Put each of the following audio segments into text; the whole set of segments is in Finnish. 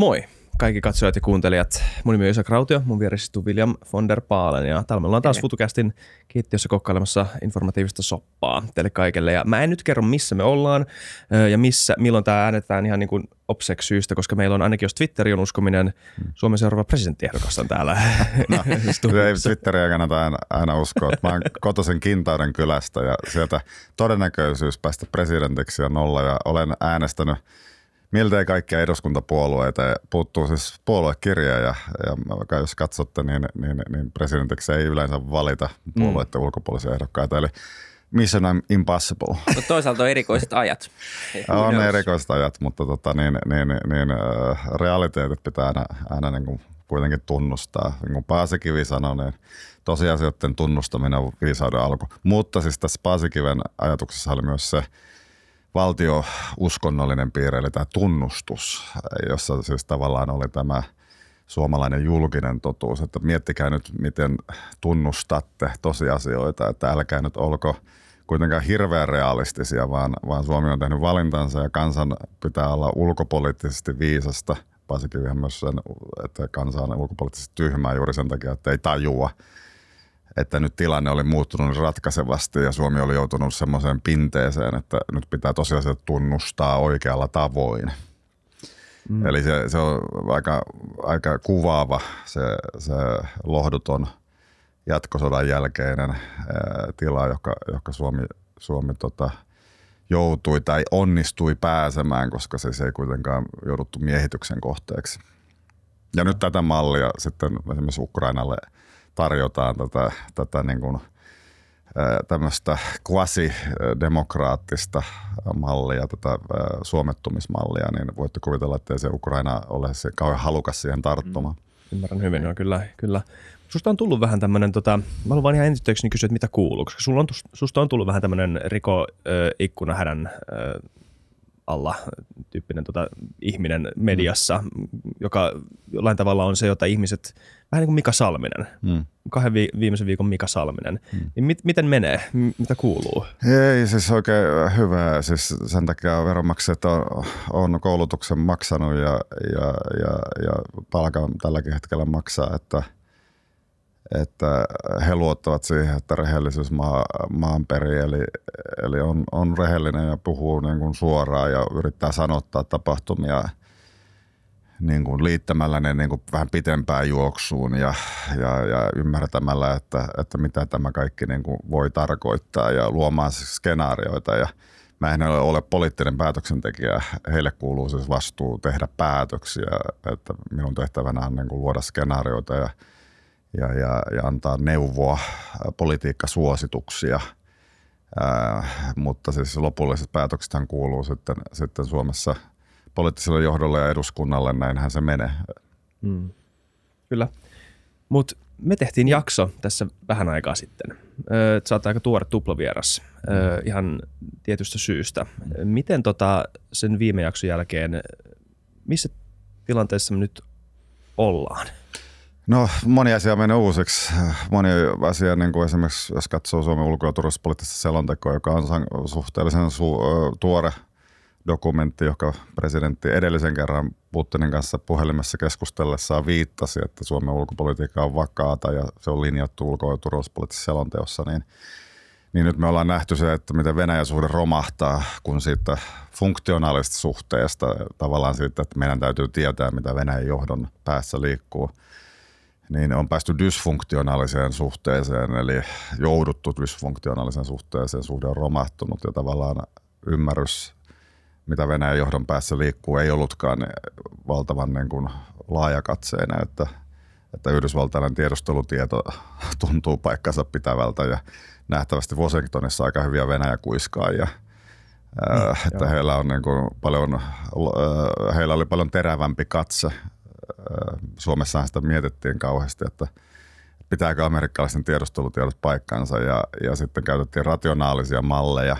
Moi kaikki katsojat ja kuuntelijat. Mun nimi on Isa Krautio, mun vieressä istuu William von der Paalen ja täällä me ollaan taas FutuCastin kiittiössä kokkailemassa informatiivista soppaa teille kaikille. Ja mä en nyt kerro missä me ollaan ja missä, milloin tämä äänetään ihan niin kuin obsek syystä, koska meillä on ainakin jos Twitteri on uskominen, Suomen seuraava presidenttiehdokas on täällä. No, ei Twitteriä kannata aina, aina uskoa. Mä oon kotoisen Kintauden kylästä ja sieltä todennäköisyys päästä presidentiksi on nolla ja olen äänestänyt – miltei kaikkia eduskuntapuolueita ja puuttuu siis puoluekirja ja, ja vaikka jos katsotte, niin, niin, niin presidentiksi ei yleensä valita puolueiden mm. ulkopuolisia ehdokkaita. Eli Mission Impossible. Mutta toisaalta on erikoiset ajat. on knows? erikoiset ajat, mutta tota, niin, niin, niin, äh, realiteetit pitää aina, aina niin kuin kuitenkin tunnustaa. Niin kuin Paasikivi sanoi, niin tosiasioiden tunnustaminen on viisauden alku. Mutta siis tässä Paasikiven ajatuksessa oli myös se, valtio-uskonnollinen piirre, eli tämä tunnustus, jossa siis tavallaan oli tämä suomalainen julkinen totuus, että miettikää nyt, miten tunnustatte tosiasioita, että älkää nyt olko kuitenkaan hirveän realistisia, vaan, vaan Suomi on tehnyt valintansa ja kansan pitää olla ulkopoliittisesti viisasta. Paasikin myös sen, että kansa on ulkopoliittisesti tyhmää juuri sen takia, että ei tajua – että nyt tilanne oli muuttunut ratkaisevasti ja Suomi oli joutunut semmoiseen pinteeseen, että nyt pitää tosiaan tunnustaa oikealla tavoin. Mm. Eli se, se on aika, aika kuvaava se, se lohduton jatkosodan jälkeinen ää, tila, joka, joka Suomi, Suomi tota, joutui tai onnistui pääsemään, koska se ei kuitenkaan jouduttu miehityksen kohteeksi. Ja nyt tätä mallia sitten esimerkiksi Ukrainalle – tarjotaan tätä, tätä niin kuin, tämmöistä quasi-demokraattista mallia, tätä suomettumismallia, niin voitte kuvitella, että se Ukraina ole se kauhean halukas siihen tarttumaan. Mm. Ymmärrän hyvin, no kyllä, kyllä. Susta on tullut vähän tämmöinen, tota, mä haluan vaan ihan ensin kysyä, että mitä kuuluu, koska sulla on, susta on tullut vähän tämmöinen riko-ikkuna hädän alla tyyppinen tota, ihminen mediassa, mm. joka jollain tavalla on se, jota ihmiset, vähän niin kuin Mika Salminen, mm. kahden vi- viimeisen viikon Mika Salminen, mm. niin mit, miten menee, M- mitä kuuluu? Ei siis oikein hyvä, siis sen takia veronmaksajat on, on koulutuksen maksanut ja, ja, ja, ja palkan tälläkin hetkellä maksaa, että – että he luottavat siihen, että rehellisyys maa, maan peri, eli, eli on, on rehellinen ja puhuu niin kuin suoraan ja yrittää sanottaa tapahtumia niin kuin liittämällä ne niin kuin vähän pitempään juoksuun ja, ja, ja ymmärtämällä, että, että mitä tämä kaikki niin kuin voi tarkoittaa ja luomaan siis skenaarioita ja Mä en ole poliittinen päätöksentekijä. Heille kuuluu siis vastuu tehdä päätöksiä, että minun tehtävänä on niin kuin luoda skenaarioita ja – ja, ja, ja antaa neuvoa, politiikkasuosituksia. Ää, mutta siis lopulliset päätöksethän kuuluu sitten, sitten Suomessa poliittiselle johdolle ja eduskunnalle, näinhän se menee. Mm. Kyllä. Mutta me tehtiin jakso tässä vähän aikaa sitten. Sä oot aika tuore tuplavieras öö, ihan tietystä syystä. Miten tota sen viime jakson jälkeen, missä tilanteessa me nyt ollaan? No moni asia menee uusiksi. Moni asia, niin kuin esimerkiksi jos katsoo Suomen ulko- ja turvallisuuspoliittista selontekoa, joka on suhteellisen su- tuore dokumentti, joka presidentti edellisen kerran Putinin kanssa puhelimessa keskustellessaan viittasi, että Suomen ulkopolitiikka on vakaata ja se on linjattu ulko- ja turvallisuuspoliittisessa selonteossa, niin, niin nyt me ollaan nähty se, että miten Venäjän suhde romahtaa, kun siitä funktionaalista suhteesta, tavallaan siitä, että meidän täytyy tietää, mitä Venäjän johdon päässä liikkuu – niin on päästy dysfunktionaaliseen suhteeseen, eli jouduttu dysfunktionaaliseen suhteeseen, suhde on romahtunut ja tavallaan ymmärrys, mitä Venäjän johdon päässä liikkuu, ei ollutkaan valtavan niin kuin laajakatseinen, että, että yhdysvaltainen tiedustelutieto tuntuu paikkansa pitävältä ja nähtävästi Washingtonissa aika hyviä Venäjä kuiskaajia. Mm, että heillä, on niin kuin paljon, heillä oli paljon terävämpi katse Suomessahan sitä mietittiin kauheasti, että pitääkö amerikkalaisten tiedustelutiedot paikkansa ja, ja sitten käytettiin rationaalisia malleja,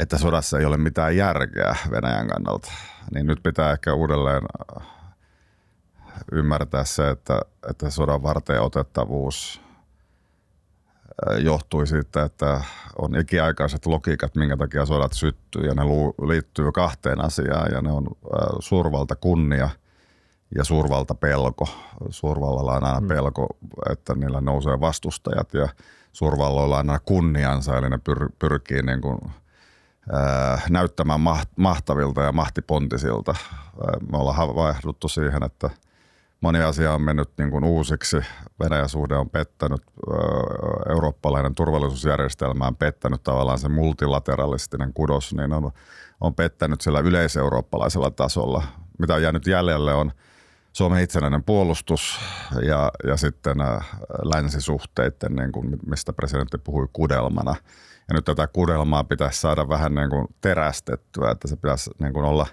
että sodassa ei ole mitään järkeä Venäjän kannalta. Niin nyt pitää ehkä uudelleen ymmärtää se, että, että sodan varten otettavuus johtui siitä, että on ikiaikaiset logiikat, minkä takia sodat syttyy ja ne liittyy kahteen asiaan ja ne on suurvalta kunnia – ja suurvaltapelko. Suurvallalla on aina mm. pelko, että niillä nousee vastustajat ja suurvalloilla on aina kunniansa, eli ne pyr, pyrkii niin kuin, näyttämään maht, mahtavilta ja mahtipontisilta. Me ollaan havahduttu siihen, että moni asia on mennyt niin kuin uusiksi. Venäjän suhde on pettänyt, eurooppalainen turvallisuusjärjestelmä on pettänyt tavallaan se multilateralistinen kudos, niin on, on pettänyt sillä yleiseurooppalaisella tasolla. Mitä on jäänyt jäljelle on – Suomen itsenäinen puolustus ja, ja sitten äh, länsisuhteiden, niin kuin, mistä presidentti puhui kudelmana. Ja nyt tätä kudelmaa pitäisi saada vähän niin kuin terästettyä, että se pitäisi niin kuin olla,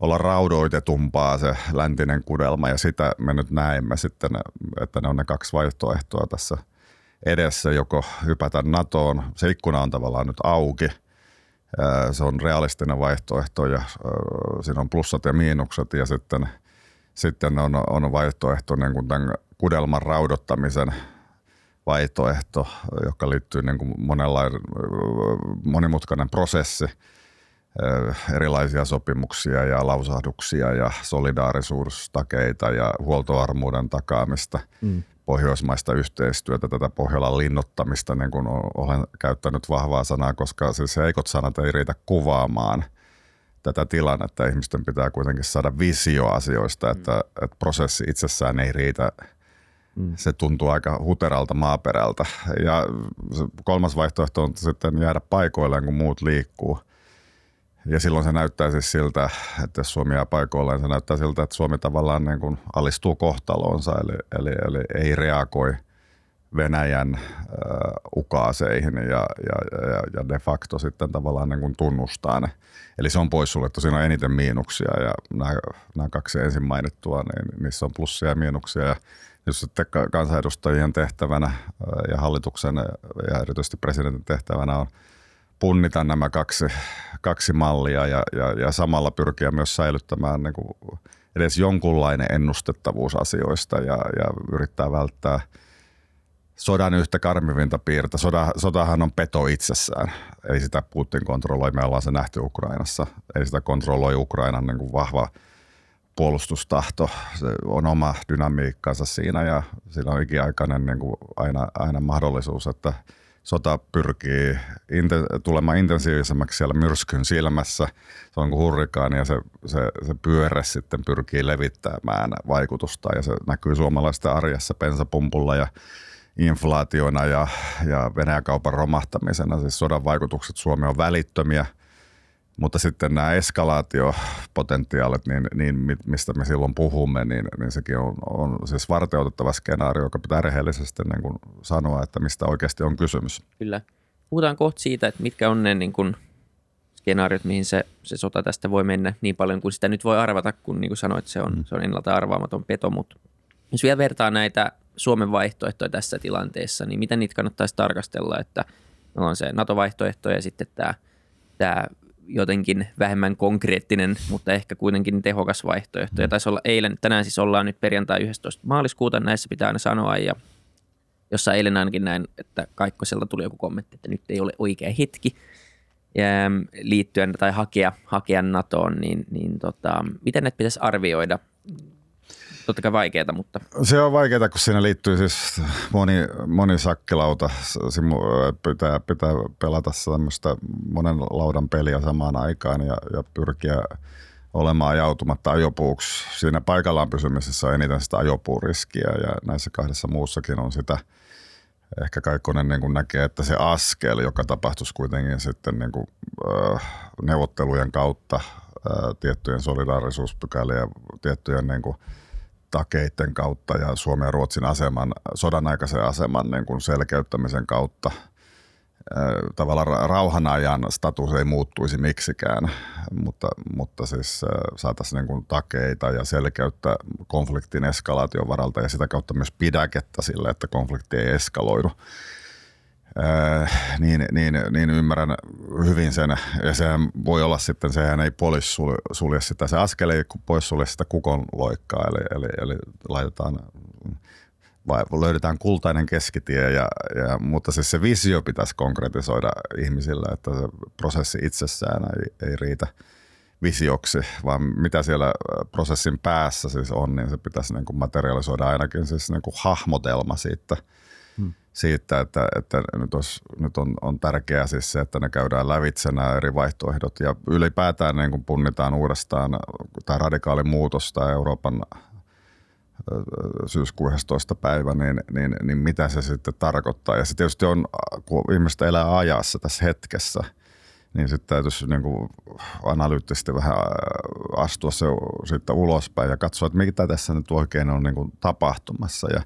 olla raudoitetumpaa se läntinen kudelma. Ja sitä me nyt näemme sitten, että ne on ne kaksi vaihtoehtoa tässä edessä, joko hypätä NATOon, se ikkuna on tavallaan nyt auki, se on realistinen vaihtoehto ja siinä on plussat ja miinukset ja sitten – sitten on, on vaihtoehto niin kuin tämän kudelman raudottamisen vaihtoehto, joka liittyy niin kuin monenlainen monimutkainen prosessi, erilaisia sopimuksia ja lausahduksia ja solidaarisuustakeita ja huoltovarmuuden takaamista, mm. pohjoismaista yhteistyötä, tätä Pohjolan linnottamista, niin kuin olen käyttänyt vahvaa sanaa, koska siis heikot sanat ei riitä kuvaamaan – tätä tilannetta. Ihmisten pitää kuitenkin saada visio asioista, mm. että, että prosessi itsessään ei riitä. Mm. Se tuntuu aika huteralta maaperältä. Ja kolmas vaihtoehto on sitten jäädä paikoilleen, kun muut liikkuu. Ja silloin se näyttää siis siltä, että jos Suomi jää paikoilleen, se näyttää siltä, että Suomi tavallaan niin kuin alistuu kohtaloonsa, eli, eli, eli ei reagoi – Venäjän äh, ukaaseihin ja, ja, ja, ja de facto sitten tavallaan niin kuin tunnustaa ne. Eli se on poissuljettu. Siinä on eniten miinuksia ja nämä, nämä kaksi ensin mainittua, niin niissä on plussia ja miinuksia. Ja jos sitten kansanedustajien tehtävänä ja hallituksen ja erityisesti presidentin tehtävänä on punnita nämä kaksi, kaksi mallia ja, ja, ja samalla pyrkiä myös säilyttämään niin kuin edes jonkunlainen ennustettavuus asioista ja, ja yrittää välttää – sodan yhtä karmivinta piirtä. Soda, sodahan on peto itsessään. Ei sitä Putin kontrolloi, me ollaan se nähty Ukrainassa. Ei sitä kontrolloi Ukrainan niin kuin vahva puolustustahto. Se on oma dynamiikkansa siinä ja sillä on ikiaikainen niin kuin aina, aina mahdollisuus, että sota pyrkii inten, tulemaan intensiivisemmäksi siellä myrskyn silmässä. Se on kuin hurrikaani ja se, se, se pyörre sitten pyrkii levittämään vaikutusta ja se näkyy suomalaisten arjessa pensapumpulla ja inflaationa ja, ja Venäjän kaupan romahtamisena. Siis sodan vaikutukset Suomeen on välittömiä, mutta sitten nämä eskalaatiopotentiaalit, niin, niin mistä me silloin puhumme, niin, niin sekin on, on siis varteutettava skenaario, joka pitää rehellisesti niin kuin sanoa, että mistä oikeasti on kysymys. Kyllä. Puhutaan kohta siitä, että mitkä on ne niin kuin skenaariot, mihin se, se sota tästä voi mennä niin paljon kuin sitä nyt voi arvata, kun niin kuin sanoit, se on, mm. se on ennalta arvaamaton peto, mutta jos vielä vertaa näitä Suomen vaihtoehtoja tässä tilanteessa, niin miten niitä kannattaisi tarkastella, että on se NATO-vaihtoehto ja sitten tämä, tämä jotenkin vähemmän konkreettinen, mutta ehkä kuitenkin tehokas vaihtoehto. Ja taisi olla eilen, tänään siis ollaan nyt perjantai 11. maaliskuuta, näissä pitää aina sanoa, ja jossa eilen ainakin näin, että Kaikkoselta tuli joku kommentti, että nyt ei ole oikea hetki liittyen tai hakea, hakea NATOon, niin, niin tota, miten ne pitäisi arvioida totta kai vaikeaa, mutta... Se on vaikeaa, kun siinä liittyy siis moni, moni sakkilauta. Pitää, pitää pelata tämmöistä monen laudan peliä samaan aikaan ja, ja pyrkiä olemaan ajautumatta ajopuuksi. Siinä paikallaan pysymisessä on eniten sitä ajopuuriskiä ja näissä kahdessa muussakin on sitä. Ehkä Kaikkonen niin kuin näkee, että se askel, joka tapahtuisi kuitenkin sitten niin kuin, äh, neuvottelujen kautta äh, tiettyjen solidaarisuuspykälien ja tiettyjen niin kuin, takeiden kautta ja Suomen ja Ruotsin aseman, sodan aikaisen aseman niin kuin selkeyttämisen kautta tavallaan rauhanajan status ei muuttuisi miksikään, mutta, mutta siis saataisiin niin kuin takeita ja selkeyttä konfliktin eskalaation varalta ja sitä kautta myös pidäkettä sille, että konflikti ei eskaloidu. Äh, niin, niin, niin ymmärrän hyvin sen. Ja sehän voi olla sitten, sehän ei polis sulje sitä, se askel ei sulje sitä kukon loikkaa, eli, eli, eli laitetaan vai löydetään kultainen keskitie, ja, ja, mutta siis se visio pitäisi konkretisoida ihmisille, että se prosessi itsessään ei, ei riitä. visioksi, vaan mitä siellä prosessin päässä siis on, niin se pitäisi niin kuin materialisoida ainakin siis niin kuin hahmotelma siitä, siitä että, että nyt, olisi, nyt on, on tärkeää siis se, että ne käydään lävitse nämä eri vaihtoehdot ja ylipäätään niin kuin punnitaan uudestaan tämä radikaali muutos tai Euroopan syyskuun 11. päivä, niin, niin, niin mitä se sitten tarkoittaa. Ja se tietysti on, kun ihmiset elää ajassa tässä hetkessä, niin sitten täytyisi niin kuin analyyttisesti vähän astua se sitten ulospäin ja katsoa, että mitä tässä nyt oikein on niin kuin tapahtumassa. Ja,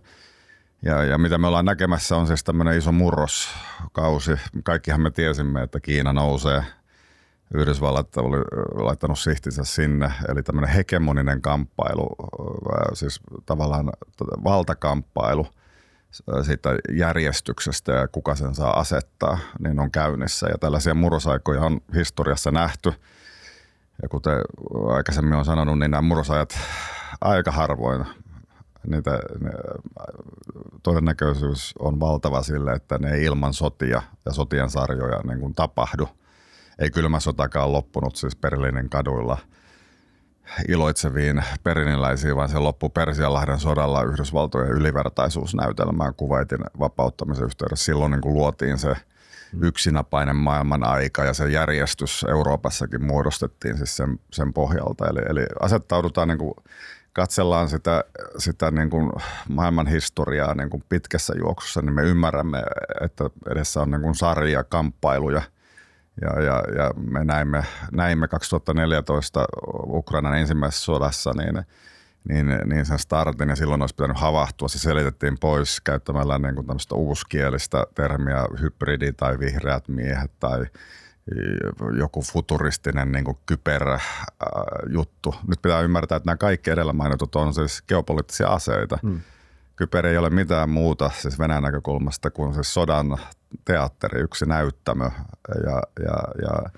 ja, ja mitä me ollaan näkemässä on siis tämmöinen iso murroskausi. Kaikkihan me tiesimme, että Kiina nousee – Yhdysvallat oli laittanut sihtinsä sinne, eli tämmöinen hegemoninen kamppailu, siis tavallaan valtakamppailu siitä järjestyksestä ja kuka sen saa asettaa, niin on käynnissä. Ja tällaisia murrosaikoja on historiassa nähty. Ja kuten aikaisemmin on sanonut, niin nämä murrosajat aika harvoin, niitä, ne, todennäköisyys on valtava sille, että ne ei ilman sotia ja sotien sarjoja niin kuin tapahdu – ei kylmä sotakaan loppunut siis Berliinin kaduilla iloitseviin periniläisiin, vaan se loppui Persianlahden sodalla Yhdysvaltojen ylivertaisuusnäytelmään Kuvaitin vapauttamisen yhteydessä. Silloin niin kuin luotiin se yksinapainen maailman aika ja se järjestys Euroopassakin muodostettiin siis sen, sen pohjalta. Eli, eli asettaudutaan niin kuin katsellaan sitä, sitä niin kuin maailman historiaa niin kuin pitkässä juoksussa, niin me ymmärrämme, että edessä on niin kuin sarja kamppailuja – ja, ja, ja me näimme, näimme 2014 Ukrainan ensimmäisessä sodassa niin, niin, niin sen startin ja silloin olisi pitänyt havahtua. Se selitettiin pois käyttämällä niin kuin tämmöistä uuskielistä termiä hybridi tai vihreät miehet tai joku futuristinen niin kuin kyberjuttu. Nyt pitää ymmärtää, että nämä kaikki edellä mainitut on siis geopoliittisia aseita. Hmm. Kyber ei ole mitään muuta siis Venäjän näkökulmasta kuin siis sodan teatteri, yksi näyttämö ja, ja, ja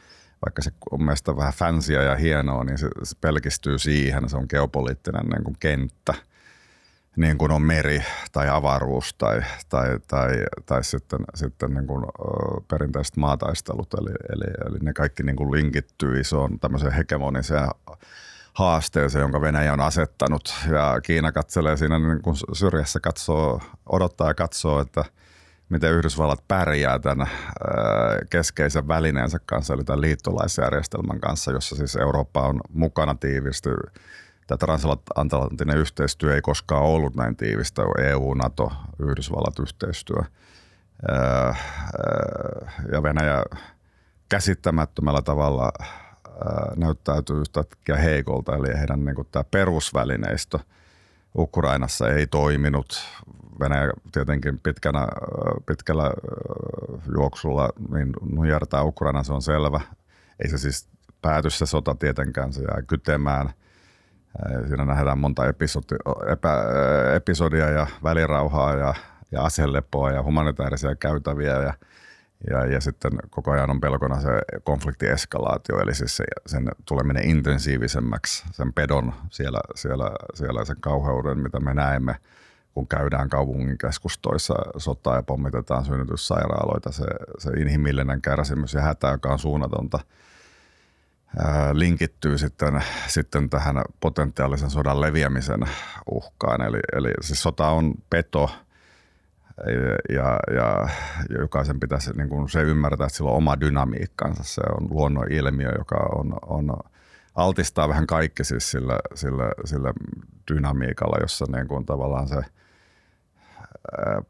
vaikka se on mielestäni vähän fansia ja hienoa, niin se, se pelkistyy siihen, se on geopoliittinen niin kuin kenttä, niin kuin on meri tai avaruus tai, tai, tai, tai sitten, sitten niin kuin, perinteiset maataistelut, eli, eli, eli ne kaikki niin kuin linkittyy isoon tämmöiseen hegemoniseen haasteeseen, jonka Venäjä on asettanut ja Kiina katselee siinä niin kuin syrjässä katsoo, odottaa ja katsoo, että – miten Yhdysvallat pärjää tämän keskeisen välineensä kanssa, eli tämän liittolaisjärjestelmän kanssa, jossa siis Eurooppa on mukana tiivisty. Tämä transatlanttinen yhteistyö ei koskaan ollut näin tiivistä, EU, NATO, Yhdysvallat yhteistyö. Ja Venäjä käsittämättömällä tavalla näyttäytyy yhtäkkiä heikolta, eli heidän niin kuin, tämä perusvälineistö Ukrainassa ei toiminut. Venäjä tietenkin pitkänä, pitkällä juoksulla niin nujertaa Ukraina, se on selvä. Ei se siis pääty se sota tietenkään, se jää kytemään. Siinä nähdään monta episodi, epä, episodia ja välirauhaa ja, ja aselepoa ja humanitaarisia käytäviä ja, ja, ja sitten koko ajan on pelkona se konfliktieskalaatio, eli siis se, sen tuleminen intensiivisemmäksi, sen pedon siellä, siellä, siellä sen kauheuden, mitä me näemme – kun käydään kaupungin keskustoissa sotaa ja pommitetaan synnytyssairaaloita, se, se inhimillinen kärsimys ja hätä, joka on suunnatonta, linkittyy sitten, sitten tähän potentiaalisen sodan leviämisen uhkaan. Eli, eli siis sota on peto ja, ja, ja jokaisen pitäisi niin kuin se ymmärtää, että sillä on oma dynamiikkansa. Se on luonnon ilmiö, joka on, on altistaa vähän kaikki siis sillä, sillä, sillä dynamiikalla, jossa niin kuin tavallaan se –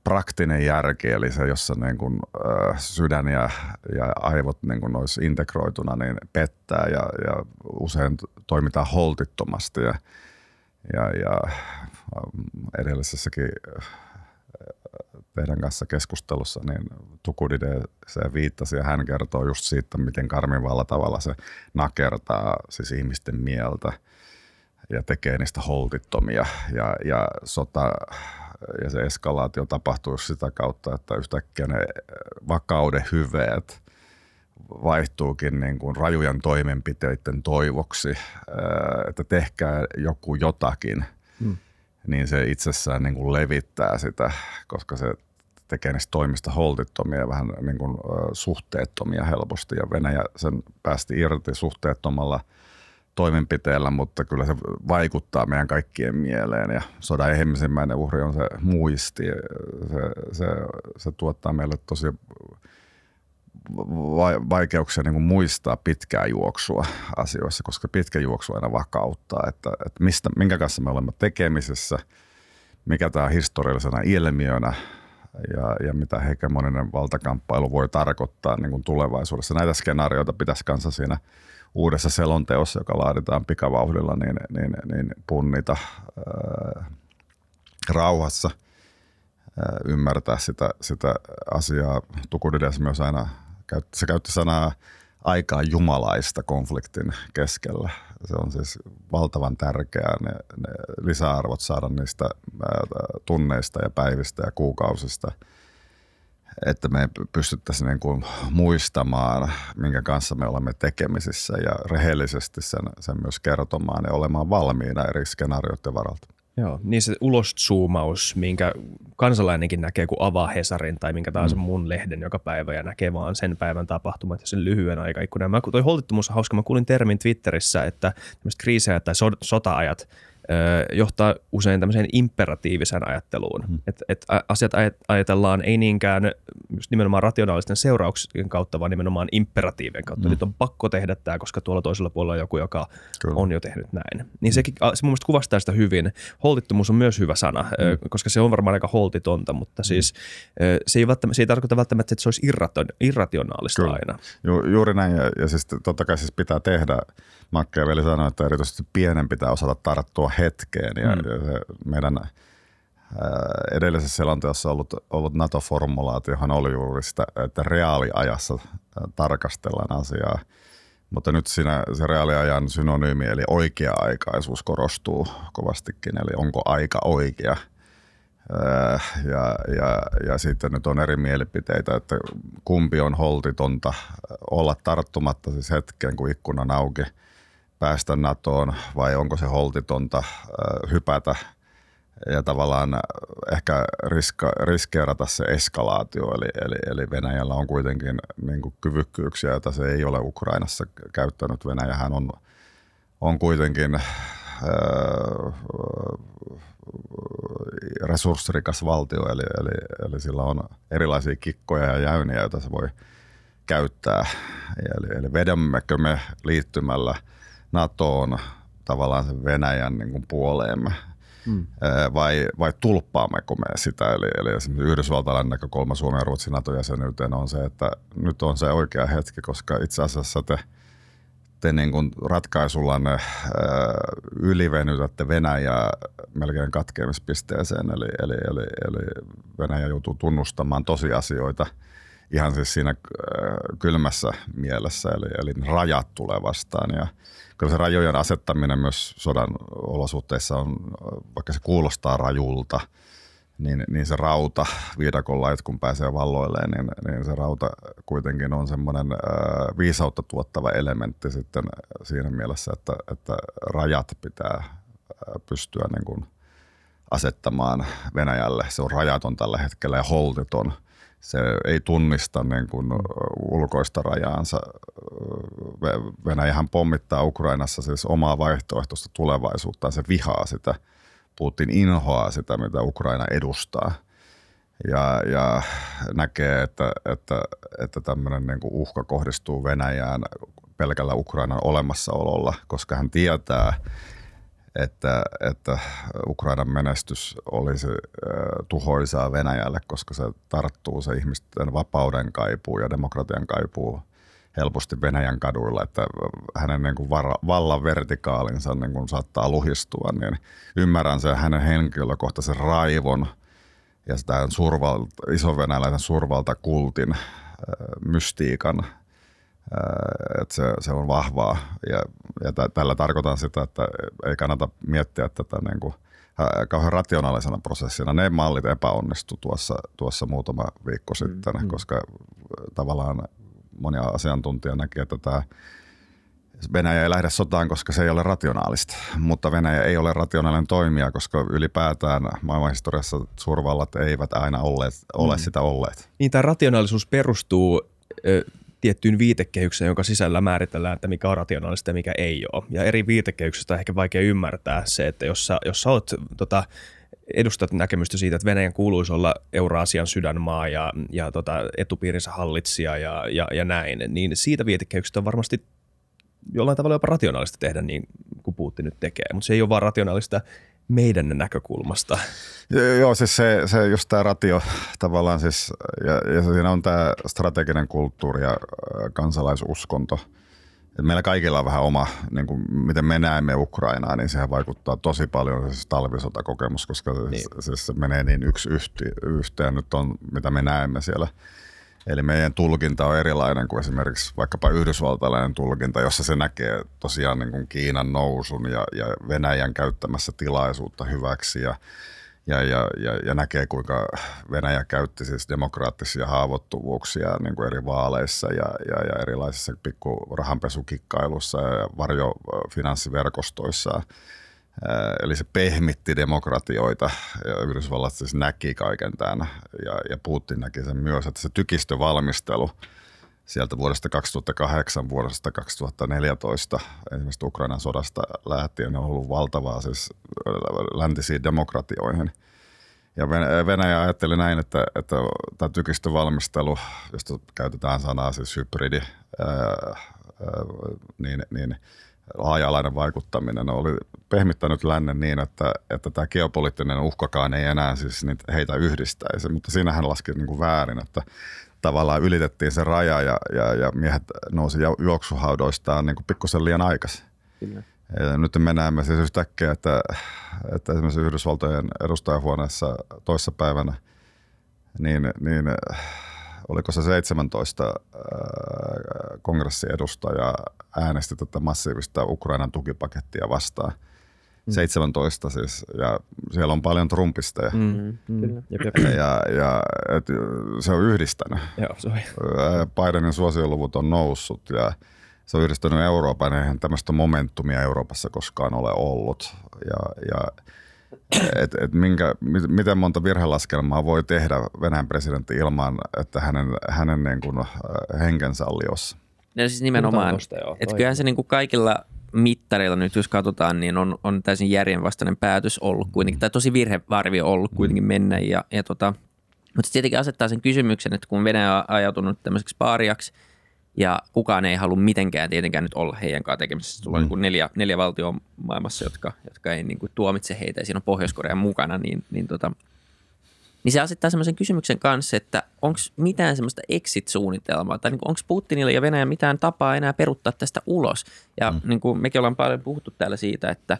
praktinen järki, eli se, jossa niin kuin, sydän ja, ja aivot niin kuin olisi integroituna, niin pettää ja, ja usein toimitaan holtittomasti. Ja, ja, ja edellisessäkin teidän kanssa keskustelussa, niin Tukudide se viittasi ja hän kertoo just siitä, miten karmivalla tavalla se nakertaa siis ihmisten mieltä ja tekee niistä holtittomia. Ja, ja sota ja se eskalaatio tapahtuu sitä kautta, että yhtäkkiä ne vakauden hyveet vaihtuukin niin kuin rajujen toimenpiteiden toivoksi, että tehkää joku jotakin, hmm. niin se itsessään niin kuin levittää sitä, koska se tekee niistä toimista holtittomia ja vähän niin kuin suhteettomia helposti. Ja Venäjä sen päästi irti suhteettomalla toimenpiteellä, mutta kyllä se vaikuttaa meidän kaikkien mieleen ja sodan ensimmäinen uhri on se muisti. Se, se, se tuottaa meille tosi vaikeuksia niin kuin muistaa pitkää juoksua asioissa, koska pitkä juoksu aina vakauttaa, että, että mistä, minkä kanssa me olemme tekemisessä, mikä tämä historiallisena ilmiönä ja, ja mitä hegemoninen valtakamppailu voi tarkoittaa niin kuin tulevaisuudessa. Näitä skenaarioita pitäisi kanssa siinä uudessa selonteossa, joka laaditaan pikavauhdilla, niin, niin, niin punnita ää, rauhassa, ää, ymmärtää sitä, sitä asiaa. Tukudides myös aina se käytti sanaa aikaa jumalaista konfliktin keskellä. Se on siis valtavan tärkeää ne, ne lisäarvot saada niistä tunneista ja päivistä ja kuukausista, että me pystyttäisiin niin kuin muistamaan, minkä kanssa me olemme tekemisissä ja rehellisesti sen, sen myös kertomaan ja olemaan valmiina eri skenaarioiden varalta. Joo, niin se ulostsuumaus, minkä kansalainenkin näkee, kun avaa Hesarin tai minkä tahansa mm. mun lehden joka päivä ja näkee vaan sen päivän tapahtumat ja sen lyhyen aikaikkunan. Mä, toi holtittomuus on hauska. Mä kuulin termin Twitterissä, että kriisejä tai so, sota-ajat johtaa usein tämmöiseen imperatiiviseen ajatteluun. Hmm. Että et asiat ajatellaan ei niinkään nimenomaan rationaalisten seurauksien kautta, vaan nimenomaan imperatiivien kautta. Hmm. Nyt on pakko tehdä tämä, koska tuolla toisella puolella on joku, joka Kyllä. on jo tehnyt näin. Niin sekin, se mun mielestä kuvastaa sitä hyvin. Holtittomuus on myös hyvä sana, hmm. koska se on varmaan aika holtitonta, mutta hmm. siis se ei, välttämättä, se ei tarkoita välttämättä, että se olisi irrationaalista Kyllä. aina. Ju, juuri näin, ja, ja siis totta kai siis pitää tehdä – Machiavelli sanoi, että erityisesti pienen pitää osata tarttua hetkeen ja, mm. ja se meidän edellisessä selonteossa ollut, ollut NATO-formulaatiohan oli juuri sitä, että reaaliajassa tarkastellaan asiaa, mutta nyt siinä se reaaliajan synonyymi eli oikea-aikaisuus korostuu kovastikin, eli onko aika oikea. Ja, ja, ja sitten nyt on eri mielipiteitä, että kumpi on holtitonta olla tarttumatta siis hetkeen, kun ikkunan auki – päästä NATOon vai onko se holtitonta hypätä ja tavallaan ehkä riska, riskeerata se eskalaatio. Eli, eli, eli Venäjällä on kuitenkin niin kuin kyvykkyyksiä, joita se ei ole Ukrainassa käyttänyt. Venäjähän on, on kuitenkin äh, resurssirikas valtio, eli, eli, eli sillä on erilaisia kikkoja ja jäyniä, joita se voi käyttää. Eli, eli vedämmekö me liittymällä – NATOon tavallaan sen Venäjän niin kuin puoleemme mm. vai, vai tulppaammeko me sitä. Eli, eli esimerkiksi Yhdysvaltalainen näkökulma Suomen ja Ruotsin NATO-jäsenyyteen on se, että nyt on se oikea hetki, koska itse asiassa te, te niin kuin ratkaisullanne ylivenytätte Venäjää melkein katkeamispisteeseen, eli, eli, eli, eli Venäjä joutuu tunnustamaan tosiasioita – ihan siis siinä kylmässä mielessä, eli, eli rajat tulee vastaan. Ja kyllä se rajojen asettaminen myös sodan olosuhteissa on, vaikka se kuulostaa rajulta, niin, niin se rauta viidakolla, että kun pääsee valloilleen, niin, niin se rauta kuitenkin on semmoinen äh, viisautta tuottava elementti sitten siinä mielessä, että, että rajat pitää pystyä niin kuin asettamaan Venäjälle. Se on rajaton tällä hetkellä ja holtiton – se ei tunnista niin kuin ulkoista rajaansa. Venäjähän pommittaa Ukrainassa siis omaa vaihtoehtoista tulevaisuuttaan. Se vihaa sitä. Putin inhoaa sitä, mitä Ukraina edustaa. Ja, ja näkee, että, että, että tämmöinen niin uhka kohdistuu Venäjään pelkällä Ukrainan olemassaololla, koska hän tietää, että, että Ukrainan menestys olisi tuhoisaa Venäjälle, koska se tarttuu se ihmisten vapauden kaipuu ja demokratian kaipuu helposti Venäjän kaduilla, että hänen niin kuin vallan vertikaalinsa niin kuin saattaa luhistua, niin ymmärrän sen hänen henkilökohtaisen raivon ja sitä survalta, iso-venäläisen survalta-kultin mystiikan – että se, se on vahvaa ja, ja t- tällä tarkoitan sitä, että ei kannata miettiä tätä niin kuin, kauhean rationaalisena prosessina. Ne mallit epäonnistu tuossa, tuossa muutama viikko mm, sitten, mm. koska tavallaan monia asiantuntija näki, että tämä Venäjä ei lähde sotaan, koska se ei ole rationaalista, mutta Venäjä ei ole rationaalinen toimija, koska ylipäätään maailmanhistoriassa suurvallat eivät aina olleet, ole mm. sitä olleet. Niin tämä rationaalisuus perustuu tiettyyn viitekehykseen, jonka sisällä määritellään, että mikä on rationaalista ja mikä ei ole. Ja eri viitekehyksistä on ehkä vaikea ymmärtää se, että jos sä, jos sä oot, tota, edustat näkemystä siitä, että Venäjän kuuluisi olla Euraasian sydänmaa ja, ja tota, etupiirinsä hallitsija ja, ja, ja näin, niin siitä viitekehyksestä on varmasti jollain tavalla jopa rationaalista tehdä niin kuin Putin nyt tekee, mutta se ei ole vaan rationaalista meidän näkökulmasta. Joo, siis se, se just tämä ratio tavallaan siis, ja, ja siinä on tämä strateginen kulttuuri ja kansalaisuskonto. Et meillä kaikilla on vähän oma, niin kuin miten me näemme Ukrainaa, niin sehän vaikuttaa tosi paljon siis talvisotakokemus, koska niin. se, siis se menee niin yksi yhteen nyt on, mitä me näemme siellä – Eli meidän tulkinta on erilainen kuin esimerkiksi vaikkapa yhdysvaltalainen tulkinta, jossa se näkee tosiaan niin kuin Kiinan nousun ja, ja Venäjän käyttämässä tilaisuutta hyväksi ja, ja, ja, ja, ja näkee, kuinka Venäjä käytti siis demokraattisia haavoittuvuuksia niin kuin eri vaaleissa ja, ja, ja erilaisissa pikku rahanpesukikkailussa ja varjofinanssiverkostoissa Eli se pehmitti demokratioita ja Yhdysvallat siis näki kaiken tämän ja, ja Putin näki sen myös, että se tykistövalmistelu sieltä vuodesta 2008 vuodesta 2014 esimerkiksi Ukrainan sodasta lähtien on ollut valtavaa siis läntisiin demokratioihin. Ja Venäjä ajatteli näin, että, että tämä tykistövalmistelu, josta käytetään sanaa siis hybridi, ää, ää, niin, niin – laaja-alainen vaikuttaminen oli pehmittänyt lännen niin, että, että tämä geopoliittinen uhkakaan ei enää siis heitä yhdistäisi, mutta siinähän laski niin kuin väärin, että tavallaan ylitettiin se raja ja, ja, ja miehet nousi juoksuhaudoistaan niin kuin pikkusen liian aikaisin. Ja nyt me näemme siis yhtäkkiä, että, että esimerkiksi Yhdysvaltojen edustajahuoneessa toissa päivänä, niin, niin oliko se 17 kongressiedustajaa äänesti tätä massiivista Ukrainan tukipakettia vastaan. Mm. 17 siis, ja siellä on paljon trumpisteja. Mm. Mm. Ja, ja et, se on yhdistänyt. Joo, se on. Bidenin suosioluvut on noussut ja se on yhdistänyt Euroopan, eihän tämmöistä momentumia Euroopassa koskaan ole ollut. Ja, ja et, et minkä, miten monta virhelaskelmaa voi tehdä Venäjän presidentti ilman, että hänen, hänen niin kuin, henkensä oli jossain? No siis nimenomaan, että kyllähän se niin kuin kaikilla mittareilla nyt, jos katsotaan, niin on, on täysin järjenvastainen päätös ollut kuitenkin, tai tosi virhearvio ollut kuitenkin mennä. Ja, ja tota, mutta se tietenkin asettaa sen kysymyksen, että kun Venäjä on ajautunut tämmöiseksi paariaksi, ja kukaan ei halua mitenkään tietenkään nyt olla heidän kanssa tekemisessä. Tulee mm. niin neljä, neljä valtioa maailmassa, jotka, jotka ei niin kuin tuomitse heitä, ja siinä on Pohjois-Korea mukana, niin, niin tota, niin se asettaa semmoisen kysymyksen kanssa, että onko mitään semmoista exit-suunnitelmaa, tai niin onko Putinilla ja Venäjä mitään tapaa enää peruttaa tästä ulos. Ja mm. niin kuin mekin ollaan paljon puhuttu täällä siitä, että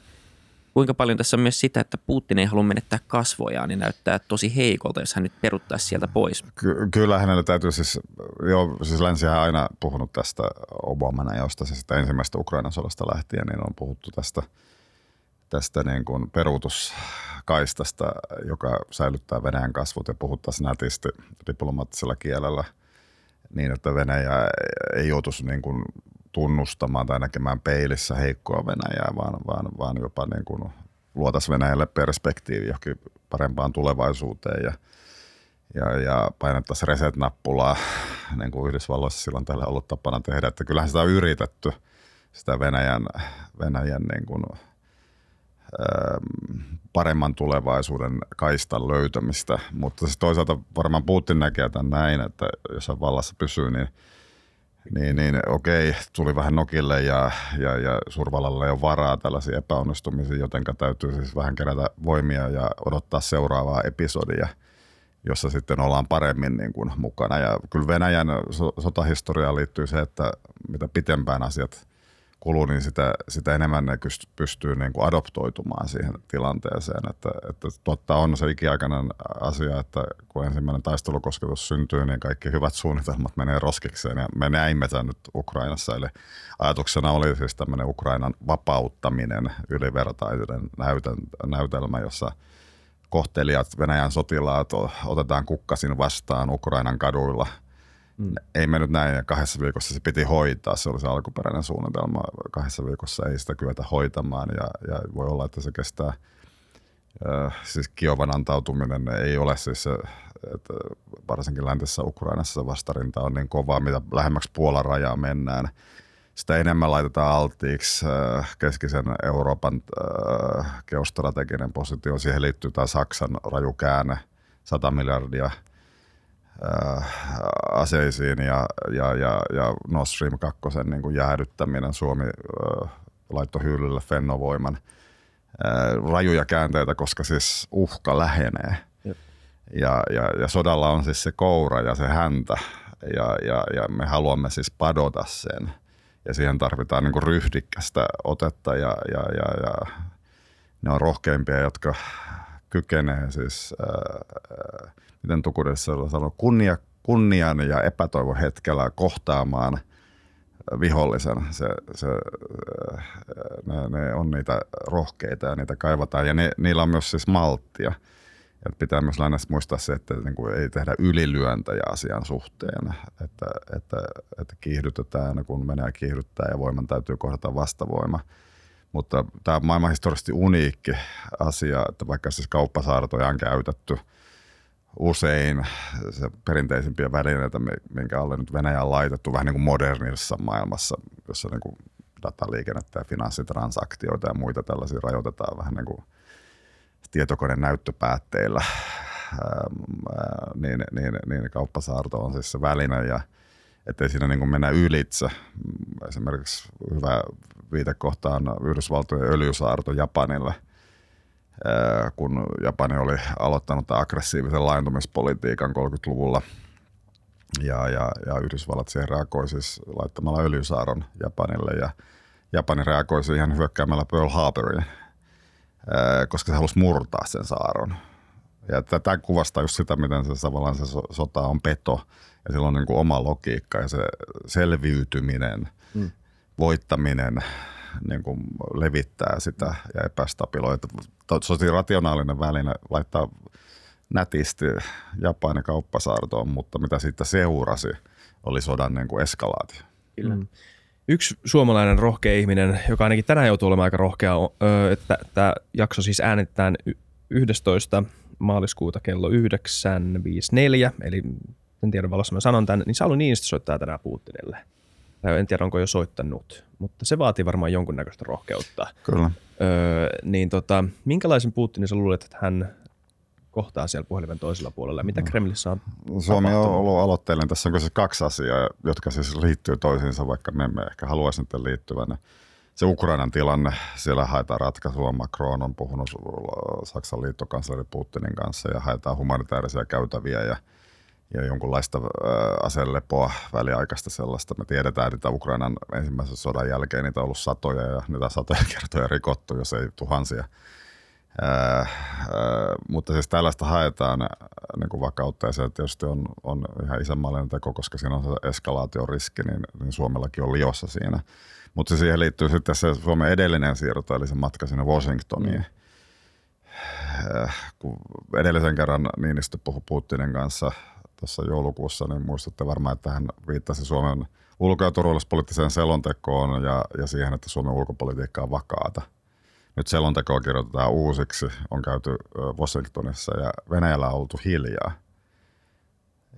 kuinka paljon tässä on myös sitä, että Putin ei halua menettää kasvojaan, niin näyttää tosi heikolta, jos hän nyt peruttaisi sieltä pois. Ky- kyllä hänellä täytyy siis, joo, siis länsi on aina puhunut tästä Obamana, josta se sitä ensimmäistä Ukrainan sodasta lähtien, niin on puhuttu tästä, tästä niin kuin peruutus kaistasta, joka säilyttää Venäjän kasvut ja puhuttaisiin nätisti diplomaattisella kielellä niin, että Venäjä ei joutuisi niin kuin tunnustamaan tai näkemään peilissä heikkoa Venäjää, vaan, vaan, vaan jopa niin kuin luotaisiin Venäjälle perspektiivi johonkin parempaan tulevaisuuteen ja, ja, ja painettaisiin reset-nappulaa, niin kuin Yhdysvalloissa silloin tällä ollut tapana tehdä. Että kyllähän sitä on yritetty, sitä Venäjän, Venäjän niin kuin – paremman tulevaisuuden kaistan löytämistä, mutta siis toisaalta varmaan Putin näkee tämän näin, että jos hän vallassa pysyy, niin niin, niin okei, tuli vähän nokille ja, ja, ja Survalalle ei ole varaa tällaisiin epäonnistumisiin, joten täytyy siis vähän kerätä voimia ja odottaa seuraavaa episodia, jossa sitten ollaan paremmin niin kuin mukana. Ja kyllä Venäjän sotahistoriaan liittyy se, että mitä pitempään asiat kuluu, niin sitä, sitä enemmän ne pystyy niin kuin adoptoitumaan siihen tilanteeseen. Että, että totta on se ikiaikainen asia, että kun ensimmäinen taistelukosketus syntyy, niin kaikki hyvät suunnitelmat menee roskikseen. Ja me näimme sen nyt Ukrainassa. Eli ajatuksena oli siis tämmöinen Ukrainan vapauttaminen, ylivertaisuuden näytelmä, jossa kohtelijat Venäjän sotilaat otetaan kukkasin vastaan Ukrainan kaduilla – Mm. Ei mennyt näin ja kahdessa viikossa se piti hoitaa. Se oli se alkuperäinen suunnitelma. Kahdessa viikossa ei sitä kyetä hoitamaan ja, ja voi olla, että se kestää. Äh, siis Kiovan antautuminen ei ole siis se, että varsinkin läntisessä Ukrainassa vastarinta on niin kova, mitä lähemmäksi Puolan rajaa mennään, sitä enemmän laitetaan alttiiksi keskisen Euroopan geostrateginen positio. Siihen liittyy tämä Saksan raju käänne, 100 miljardia äh, aseisiin ja, ja, ja, ja Nord Stream 2 niin kuin jäädyttäminen. Suomi laittoi hyllylle Fennovoiman. Rajuja käänteitä, koska siis uhka lähenee. Ja, ja, ja sodalla on siis se koura ja se häntä ja, ja, ja me haluamme siis padota sen – ja siihen tarvitaan niin ryhdikkästä otetta ja, ja, ja, ja ne on rohkeimpia, jotka kykenee siis, ää, miten Tukudessa sanoo, kunnia, kunnian ja epätoivon hetkellä kohtaamaan vihollisen. Se, se, ne, ne on niitä rohkeita ja niitä kaivataan ja ne, niillä on myös siis malttia – että pitää myös aina muistaa se, että niin kuin ei tehdä ylilyöntäjä asian suhteen, että, että, että kiihdytetään kun menee kiihdyttää ja voiman täytyy kohdata vastavoima. Mutta tämä on maailmanhistoriallisesti uniikki asia, että vaikka siis kauppasaartoja on käytetty usein se perinteisimpiä välineitä, minkä alle nyt Venäjä on laitettu vähän niin kuin modernissa maailmassa, jossa niin kuin dataliikennettä ja finanssitransaktioita ja muita tällaisia rajoitetaan vähän niin kuin – tietokoneen näyttöpäätteillä, niin, niin, niin kauppasaarto on siis se väline ja ettei siinä niin kuin mennä ylitse. Esimerkiksi hyvä viitekohta on Yhdysvaltojen öljysaarto Japanille, kun Japani oli aloittanut aggressiivisen laajentumispolitiikan 30-luvulla ja, ja, ja Yhdysvallat siihen reagoi siis laittamalla öljysaaron Japanille ja Japani reagoi siihen hyökkäämällä Pearl Harboriin koska se halusi murtaa sen saaron. Ja tätä kuvastaa just sitä, miten se, tavallaan se sota on peto ja sillä on niin kuin oma logiikka ja se selviytyminen, mm. voittaminen niin kuin levittää sitä ja epästabiloi. Se on rationaalinen väline laittaa nätisti Japanin kauppasaartoon, mutta mitä siitä seurasi, oli sodan niin kuin eskalaatio. Kyllä. Mm. Yksi suomalainen rohkea ihminen, joka ainakin tänään joutuu olemaan aika rohkea, että tämä jakso siis äänitetään 11. maaliskuuta kello 9.54, eli en tiedä valossa mä sanon tämän, niin Sauli Niinistö soittaa tänään Putinille. En tiedä, onko jo soittanut, mutta se vaatii varmaan jonkunnäköistä rohkeutta. Kyllä. Öö, niin tota, minkälaisen Putinin sä luulet, että hän kohtaa siellä puhelimen toisella puolella. Mitä no. Kremlissä on Suomi on ollut aloitteellinen. Tässä on kaksi asiaa, jotka siis liittyy toisiinsa, vaikka me emme ehkä haluaisi niiden liittyvän. Se Ukrainan tilanne, siellä haetaan ratkaisua. Macron on puhunut Saksan liittokansleri Putinin kanssa ja haetaan humanitaarisia käytäviä ja, ja jonkunlaista aselepoa väliaikaista sellaista. Me tiedetään, että Ukrainan ensimmäisen sodan jälkeen niitä on ollut satoja ja niitä satoja kertoja rikottu, jos ei tuhansia – Ää, ää, mutta siis tällaista haetaan niin kuin vakautta ja se tietysti on, on ihan isänmaallinen teko, koska siinä on se eskalaatioriski, niin, niin Suomellakin on liossa siinä. Mutta siihen liittyy sitten se Suomen edellinen siirto, eli se matka sinne Washingtoniin. Mm. kun edellisen kerran Niinistö puhui Putinin kanssa tuossa joulukuussa, niin muistutte varmaan, että hän viittasi Suomen ulko- ja turvallisuuspoliittiseen selontekoon ja, ja siihen, että Suomen ulkopolitiikka on vakaata – nyt selontekoa kirjoitetaan uusiksi, on käyty Washingtonissa ja Venäjällä on oltu hiljaa.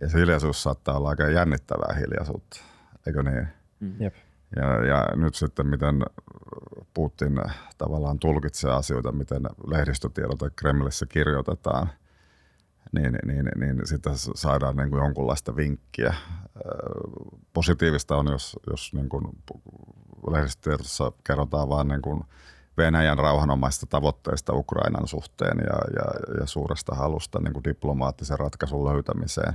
Ja se hiljaisuus saattaa olla aika jännittävää hiljaisuutta, eikö niin? Mm. Jep. Ja, ja nyt sitten miten Putin tavallaan tulkitsee asioita, miten lehdistötiedot Kremlissä kirjoitetaan, niin, niin, niin sitten saadaan niin kuin jonkunlaista vinkkiä. Positiivista on, jos, jos niin kuin lehdistötiedossa kerrotaan vaan niin kuin Venäjän rauhanomaisista tavoitteista Ukrainan suhteen ja, ja, ja suuresta halusta niin kuin diplomaattisen ratkaisun löytämiseen.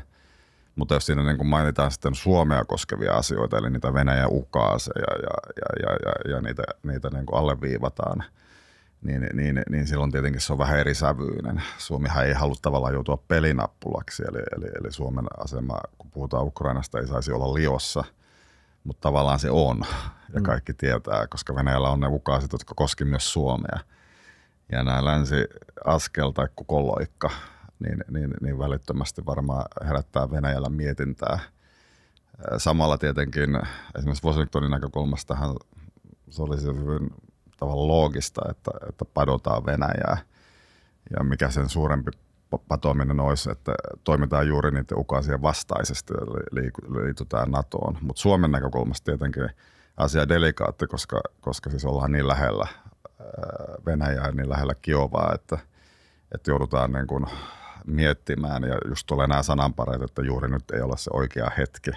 Mutta jos siinä niin kuin mainitaan sitten Suomea koskevia asioita, eli niitä Venäjän ukaaseja ja, ja, ja, ja, ja niitä, niitä niin kuin alleviivataan, niin, niin, niin silloin tietenkin se on vähän eri sävyinen. Suomihan ei halua tavallaan joutua pelinappulaksi, eli, eli, eli Suomen asema, kun puhutaan Ukrainasta, ei saisi olla liossa – mutta tavallaan se on ja mm. kaikki tietää, koska Venäjällä on ne ukaasit, jotka koski myös Suomea. Ja nämä länsi-askel tai kukoloikka, niin, niin, niin välittömästi varmaan herättää Venäjällä mietintää. Samalla tietenkin esimerkiksi Washingtonin näkökulmastahan se olisi hyvin tavallaan loogista, että, että padotaan Venäjää. Ja mikä sen suurempi patoaminen olisi, että toimitaan juuri niiden ukaisien vastaisesti, eli liitytään NATOon. Mutta Suomen näkökulmasta tietenkin asia delikaatti, koska, koska siis ollaan niin lähellä Venäjää, niin lähellä Kiovaa, että, että joudutaan niin kuin miettimään ja just tulee nämä sananpareet, että juuri nyt ei ole se oikea hetki.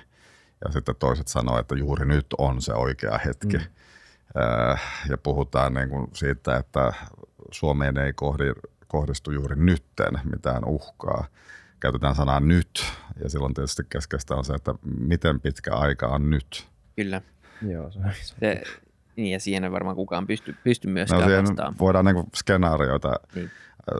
Ja sitten toiset sanoo, että juuri nyt on se oikea hetki. Mm. Ja puhutaan niin kuin siitä, että Suomeen ei kohdi, kohdistu juuri nytten mitään uhkaa. Käytetään sanaa nyt ja silloin tietysti keskeistä on se, että miten pitkä aika on nyt. Kyllä. Joo, se, se, niin ja siihen ei varmaan kukaan pysty, pysty myöskään no, vastaan. Voidaan niin skenaarioita niin.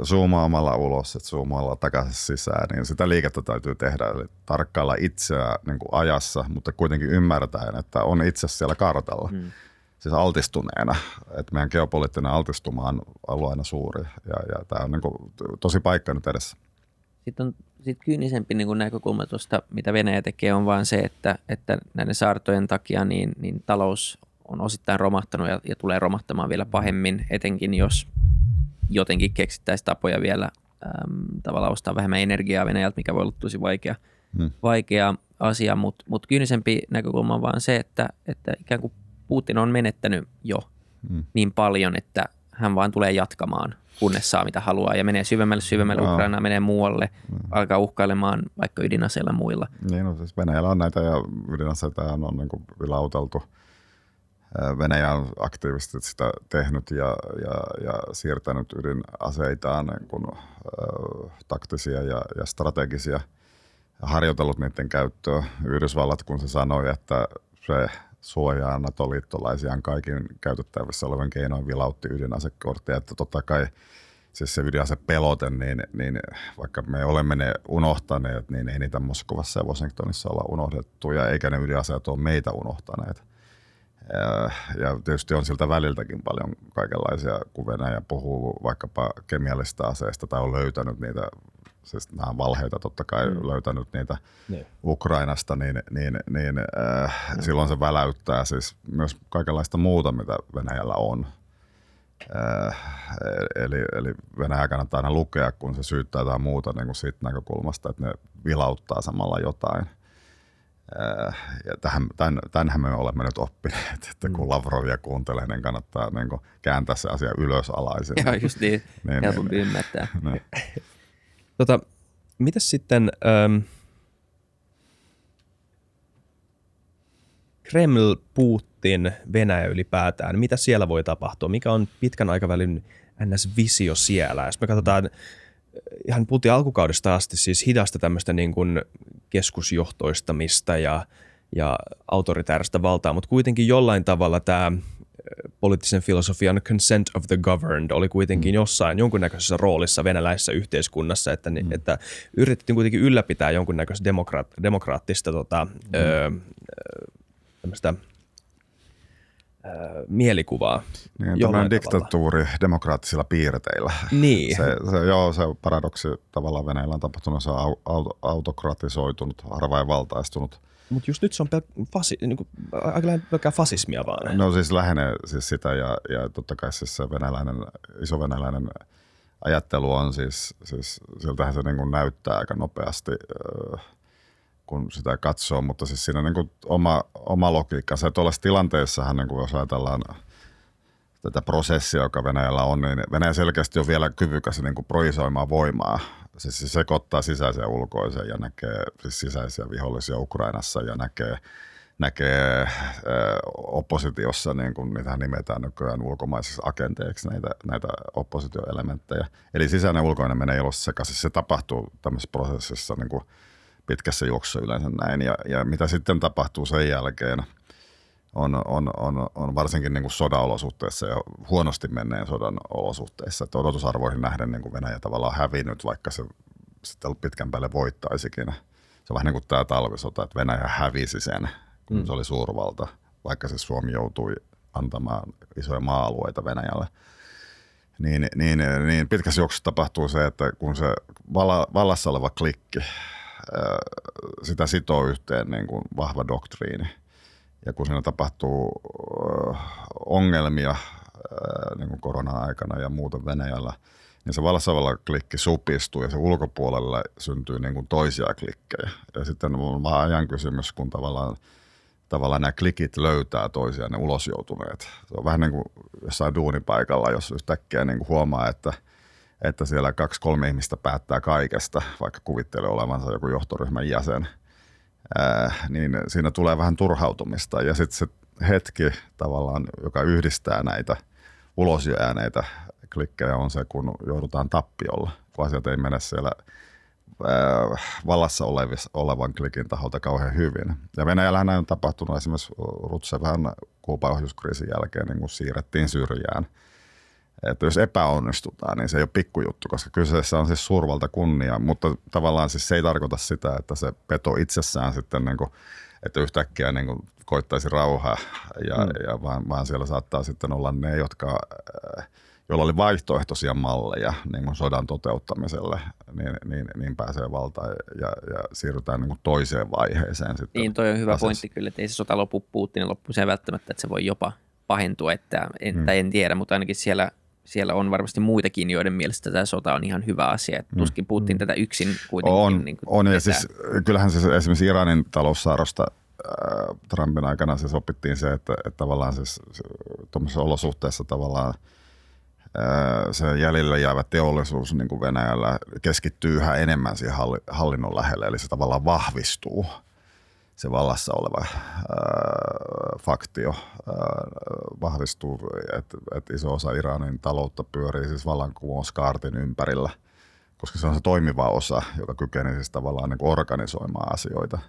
zoomaamalla ulos, että zoomaamalla takaisin sisään, niin sitä liikettä täytyy tehdä. Eli tarkkailla itseä niin kuin ajassa, mutta kuitenkin ymmärtäen, että on itse siellä kartalla. Hmm siis altistuneena, että meidän geopoliittinen altistuma on ollut aina suuri ja, ja tämä on niin kuin tosi paikka nyt edessä. Sitten on sit kyynisempi niin kuin näkökulma tuosta, mitä Venäjä tekee, on vaan se, että, että näiden saartojen takia niin, niin talous on osittain romahtanut ja, ja tulee romahtamaan vielä pahemmin, etenkin jos jotenkin keksittäisiin tapoja vielä äm, tavallaan ostaa vähemmän energiaa Venäjältä, mikä voi olla tosi vaikea, hmm. vaikea asia, mutta mut kyynisempi näkökulma on vaan se, että, että ikään kuin Putin on menettänyt jo hmm. niin paljon, että hän vaan tulee jatkamaan, kunnes saa mitä haluaa ja menee syvemmälle syvemmälle no. Ukrainaan, menee muualle, hmm. alkaa uhkailemaan vaikka ydinaseilla muilla. Niin, no siis Venäjällä on näitä ja ydinaseita on niin kuin vilauteltu. Venäjä on aktiivisesti sitä tehnyt ja, ja, ja siirtänyt ydinaseitaan niin kuin, äh, taktisia ja, ja strategisia harjoitellut niiden käyttöä. Yhdysvallat, kun se sanoi, että se suojaa NATO-liittolaisiaan kaikin käytettävissä olevan keinoin vilautti ydinasekorttia, että totta kai siis se ydinasepelote, niin, niin vaikka me olemme ne unohtaneet, niin ei niitä Moskovassa ja Washingtonissa olla unohdettu, ja eikä ne ydinaseet ole meitä unohtaneet. Ja tietysti on siltä väliltäkin paljon kaikenlaisia, kun Venäjä puhuu vaikkapa kemiallista aseista tai on löytänyt niitä siis nämä valheita totta kai mm. löytänyt niitä niin. Ukrainasta, niin, niin, niin äh, mm. silloin se väläyttää siis myös kaikenlaista muuta, mitä Venäjällä on. Äh, eli, eli Venäjä kannattaa aina lukea, kun se syyttää jotain muuta niin kuin siitä näkökulmasta, että ne vilauttaa samalla jotain. Äh, ja tähän, tämän, tämänhän me olemme nyt oppineet, että kun mm. Lavrovia kuuntelee, niin kannattaa niin kuin kääntää se asia ylösalaisin. Joo, just niin. niin Helpompi niin, ymmärtää. Niin. Tota, mitäs sitten ähm, Kreml, Putin, Venäjä ylipäätään, mitä siellä voi tapahtua? Mikä on pitkän aikavälin NS-visio siellä? Jos me katsotaan äh, ihan puhuttiin alkukaudesta asti siis hidasta tämmöistä niin kuin keskusjohtoistamista ja, ja autoritääristä valtaa, mutta kuitenkin jollain tavalla tämä poliittisen filosofian consent of the governed oli kuitenkin mm. jossain jonkunnäköisessä roolissa venäläisessä yhteiskunnassa, että, mm. että yritettiin kuitenkin ylläpitää jonkunnäköistä demokraat, demokraattista tota, mm. ö, tämmöistä mielikuvaa. Niin, tämmöinen diktatuuri tavalla. demokraattisilla piirteillä. Niin. Se, se, joo, se paradoksi tavallaan Venäjällä on tapahtunut, se on autokratisoitunut, harvainvaltaistunut – mutta just nyt se on pel- fasi, niin kuin, aika pelkkää fasismia vaan. No siis lähenee siis sitä ja, ja totta kai siis se venäläinen, iso venäläinen ajattelu on siis, siis siltähän se niin kuin näyttää aika nopeasti, kun sitä katsoo, mutta siis siinä on niin kuin oma, oma logiikka. Se tuollaisessa tilanteessahan, niin kuin jos ajatellaan tätä prosessia, joka Venäjällä on, niin Venäjä selkeästi on vielä kyvykäs niin projisoimaan voimaa siis se sekoittaa sisäisen ja ulkoisen ja näkee siis sisäisiä vihollisia Ukrainassa ja näkee, näkee oppositiossa, niin kuin niitä nimetään nykyään ulkomaisiksi agenteiksi näitä, näitä oppositioelementtejä. Eli sisäinen ja ulkoinen menee ilossa sekaisin. Se tapahtuu tämmöisessä prosessissa niin kuin pitkässä juoksussa yleensä näin. Ja, ja mitä sitten tapahtuu sen jälkeen – on, on, on, on varsinkin niin kuin sodan olosuhteissa ja huonosti menneen sodan olosuhteissa. Että odotusarvoihin nähden niin kuin Venäjä tavallaan hävinnyt, vaikka se sitten pitkän päälle voittaisikin. Se on vähän niin kuin tämä talvisota, että Venäjä hävisi sen, kun mm. se oli suurvalta, vaikka se Suomi joutui antamaan isoja maa-alueita Venäjälle. Niin, niin, niin pitkässä juoksussa tapahtuu se, että kun se vallassa oleva klikki, sitä sitoo yhteen niin kuin vahva doktriini – ja kun siinä tapahtuu ongelmia niin kuin koronan aikana ja muuten Venäjällä, niin se vallassa oleva klikki supistuu ja se ulkopuolella syntyy niin kuin toisia klikkejä. Ja sitten on vaan ajan kysymys, kun tavallaan, tavallaan nämä klikit löytää toisiaan, ne ulosjoutuneet. Se on vähän niin kuin jossain duunipaikalla, jos yhtäkkiä niin kuin huomaa, että, että siellä kaksi kolme ihmistä päättää kaikesta, vaikka kuvittelee olevansa joku johtoryhmän jäsen, ää, niin siinä tulee vähän turhautumista. Ja sitten se hetki tavallaan, joka yhdistää näitä ulosjääneitä klikkejä on se, kun joudutaan tappiolla, kun asiat ei mene siellä vallassa olevis, olevan klikin taholta kauhean hyvin. Ja Venäjällähän on tapahtunut esimerkiksi Rutsevän Kuuban ohjuskriisin jälkeen, niin kun siirrettiin syrjään. Että jos epäonnistutaan, niin se ei ole pikkujuttu, koska kyseessä on siis suurvalta kunnia, mutta tavallaan siis se ei tarkoita sitä, että se peto itsessään sitten, niin kuin, että yhtäkkiä niin kuin koittaisi rauhaa, ja, mm. ja vaan, vaan siellä saattaa sitten olla ne, jotka äh, jolla oli vaihtoehtoisia malleja niin kuin sodan toteuttamiselle, niin, niin, niin pääsee valtaan ja, ja siirrytään niin kuin toiseen vaiheeseen. Sitten niin, toi on hyvä asiassa. pointti kyllä, että ei se sota lopu Putinin loppuun välttämättä, että se voi jopa pahentua, että en, hmm. en tiedä, mutta ainakin siellä, siellä on varmasti muitakin, joiden mielestä tämä sota on ihan hyvä asia. Hmm. tuskin Putin hmm. tätä yksin kuitenkin On, niin kuin on ja siis kyllähän se esimerkiksi Iranin taloussaarosta äh, Trumpin aikana se sopittiin se, että, että tavallaan siis tuommoisessa olosuhteessa tavallaan – se jäljellä jäävä teollisuus niin kuin Venäjällä keskittyy yhä enemmän siihen hallinnon lähelle, eli se tavallaan vahvistuu se vallassa oleva äh, faktio äh, vahvistuu, että et iso osa Iranin taloutta pyörii siis vallankumouskaartin ympärillä, koska se on se toimiva osa, joka kykenee siis tavallaan niin organisoimaan asioita –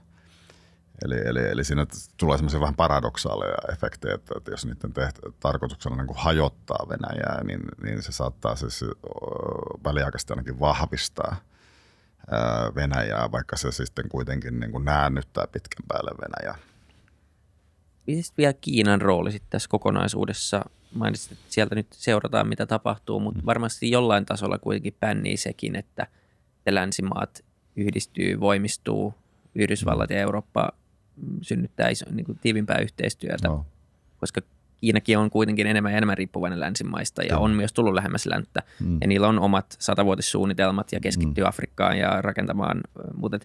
Eli, eli, eli siinä tulee semmoisia vähän paradoksaaleja efektejä, että, että jos niiden teht, tarkoituksena niin kuin hajottaa Venäjää, niin, niin se saattaa siis väliaikaisesti ainakin vahvistaa Venäjää, vaikka se sitten kuitenkin niin kuin näännyttää pitkän päälle Venäjää. Miten vielä Kiinan rooli sitten tässä kokonaisuudessa? Mainitsit, että sieltä nyt seurataan, mitä tapahtuu, mutta mm. varmasti jollain tasolla kuitenkin pännii sekin, että länsimaat yhdistyy, voimistuu, Yhdysvallat ja Eurooppa synnyttää iso, niin kuin tiivimpää yhteistyötä, no. koska Kiinakin on kuitenkin enemmän ja enemmän riippuvainen länsimaista ja on myös tullut lähemmäs länttä. Mm. Ja niillä on omat satavuotissuunnitelmat ja keskittyy mm. Afrikkaan ja rakentamaan, mutta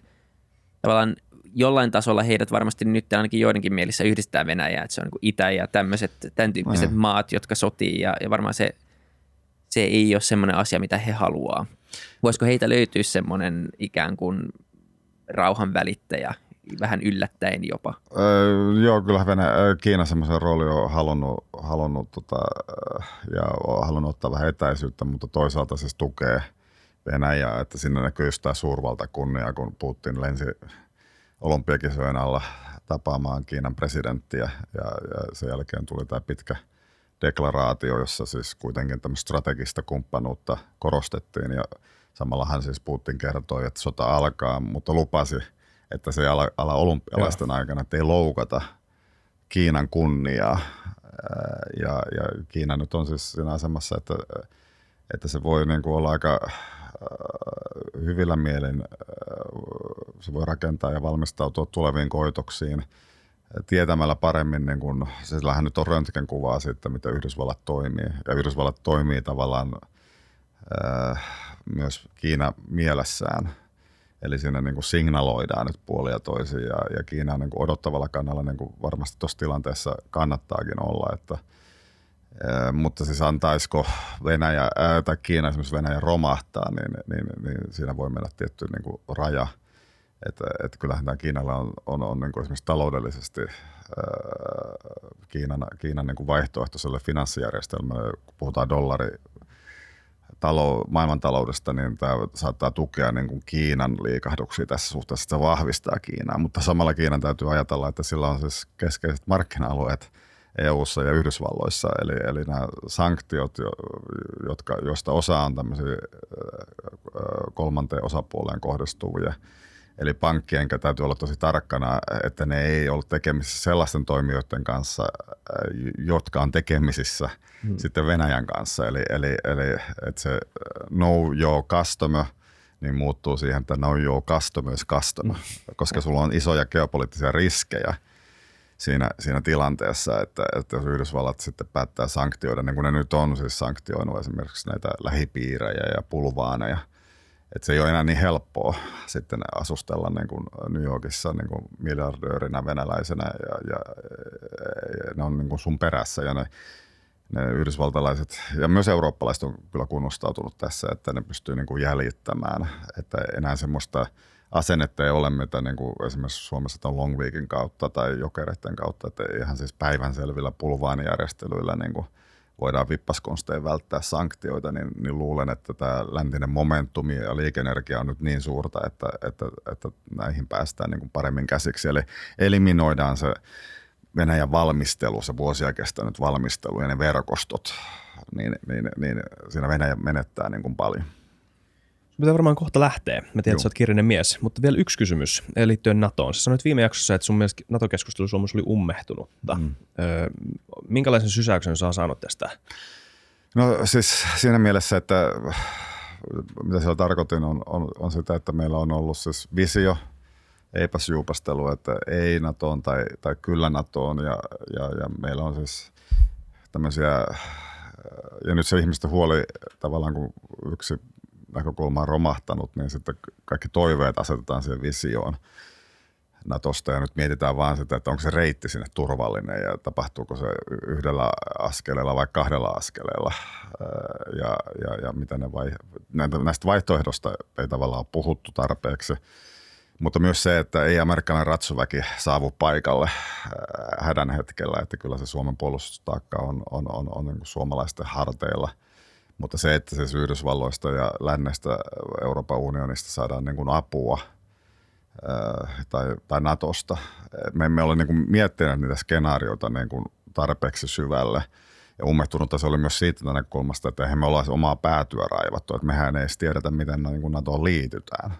tavallaan jollain tasolla heidät varmasti nyt ainakin joidenkin mielissä yhdistää Venäjää, että se on niin Itä ja tämmöiset, tämän tyyppiset mm. maat, jotka sotii ja, ja varmaan se, se ei ole semmoinen asia, mitä he haluaa. Voisiko heitä löytyä semmoinen ikään kuin rauhan välittäjä, vähän yllättäen jopa. Öö, joo, kyllä Venä, Kiina semmoisen rooli on halunnut, halunnut tota, ja on halunnut ottaa vähän etäisyyttä, mutta toisaalta siis tukee Venäjää, että sinne näkyy just tämä suurvaltakunnia, kun Putin lensi olympiakisojen alla tapaamaan Kiinan presidenttiä ja, ja sen jälkeen tuli tämä pitkä deklaraatio, jossa siis kuitenkin tämmöistä strategista kumppanuutta korostettiin ja samalla hän siis Putin kertoi, että sota alkaa, mutta lupasi – että se ala, ala olympialaisten Joo. aikana, että ei loukata Kiinan kunniaa. Ja, ja Kiina nyt on siis siinä asemassa, että, että se voi niin kuin olla aika hyvillä mielin, se voi rakentaa ja valmistautua tuleviin koitoksiin tietämällä paremmin, niin kun, sillähän nyt on röntgenkuvaa siitä, miten Yhdysvallat toimii. Ja Yhdysvallat toimii tavallaan äh, myös Kiina mielessään – Eli siinä niin kuin signaloidaan nyt puolia toisiin ja, ja Kiina on niin kuin odottavalla kannalla niin kuin varmasti tuossa tilanteessa kannattaakin olla. Että, mutta siis antaisiko Venäjä, ää, tai Kiina esimerkiksi Venäjä romahtaa, niin, niin, niin siinä voi mennä tietty niin kuin raja. Että, että kyllähän tämä Kiinalla on, on, on niin kuin esimerkiksi taloudellisesti ää, Kiinan, Kiinan niin kuin vaihtoehtoiselle finanssijärjestelmälle, kun puhutaan dollari talou, maailmantaloudesta, niin tämä saattaa tukea niin kuin Kiinan liikahduksia tässä suhteessa, että se vahvistaa Kiinaa, mutta samalla Kiinan täytyy ajatella, että sillä on siis keskeiset markkina-alueet EU-ssa ja Yhdysvalloissa, eli, eli nämä sanktiot, jotka, joista osa on tämmöisiä kolmanteen osapuoleen kohdistuvia, Eli pankkien täytyy olla tosi tarkkana, että ne ei ole tekemisissä sellaisten toimijoiden kanssa, jotka on tekemisissä hmm. sitten Venäjän kanssa. Eli, eli, eli että se know your customer niin muuttuu siihen, että know your customer is customer, hmm. koska sulla on isoja geopoliittisia riskejä siinä, siinä tilanteessa, että, että jos Yhdysvallat sitten päättää sanktioida, niin kuin ne nyt on siis sanktioinut esimerkiksi näitä lähipiirejä ja pulvaaneja, että se ei ole enää niin helppoa sitten asustella niin kuin New Yorkissa niin kuin miljardöörinä venäläisenä ja, ja, ja ne on niin kuin sun perässä ja ne, ne yhdysvaltalaiset ja myös eurooppalaiset on kyllä kunnostautunut tässä, että ne pystyy niin kuin jäljittämään, että enää semmoista – asennetta ei ole, mitä niin kuin esimerkiksi Suomessa on Long Weekin kautta tai jokereiden kautta, että ihan siis päivänselvillä pulvaanijärjestelyillä niin kuin voidaan vippaskonstein välttää sanktioita, niin, niin luulen, että tämä läntinen momentumi ja liikenergia on nyt niin suurta, että, että, että näihin päästään niin kuin paremmin käsiksi. Eli eliminoidaan se Venäjän valmistelu, se vuosia kestänyt valmistelu ja ne verkostot, niin, niin, niin siinä Venäjä menettää niin kuin paljon. Pitää varmaan kohta lähteä. Mä tiedän, että sä oot kirjallinen mies. Mutta vielä yksi kysymys liittyen NATOon. Sä sanoit viime jaksossa, että sun mielestä NATO-keskustelu Suomessa oli ummehtunut. Mm. Öö, minkälaisen sysäyksen sä saanut tästä? No siis siinä mielessä, että mitä siellä tarkoitin on, on, on sitä, että meillä on ollut siis visio, eipäs juupastelu, että ei NATOon tai, tai kyllä NATOon ja, ja, ja meillä on siis tämmöisiä ja nyt se ihmisten huoli tavallaan, kun yksi näkökulma on romahtanut, niin sitten kaikki toiveet asetetaan siihen visioon Natosta. Ja nyt mietitään vaan sitä, että onko se reitti sinne turvallinen ja tapahtuuko se yhdellä askeleella vai kahdella askeleella. Ja, ja, ja mitä ne vai, näistä vaihtoehdosta ei tavallaan ole puhuttu tarpeeksi. Mutta myös se, että ei amerikkalainen ratsuväki saavu paikalle hädän hetkellä, että kyllä se Suomen puolustustaakka on, on, on, on niin suomalaisten harteilla – mutta se, että siis Yhdysvalloista ja lännestä Euroopan unionista saadaan niin kuin apua tai, tai Natosta, me emme ole niin kuin miettineet niitä skenaarioita niin kuin tarpeeksi syvälle. Ja ummehtunutta se oli myös siitä näkökulmasta, että eihän me olla omaa päätyä raivattu, että mehän ei edes tiedetä, miten niin kuin NATOon liitytään.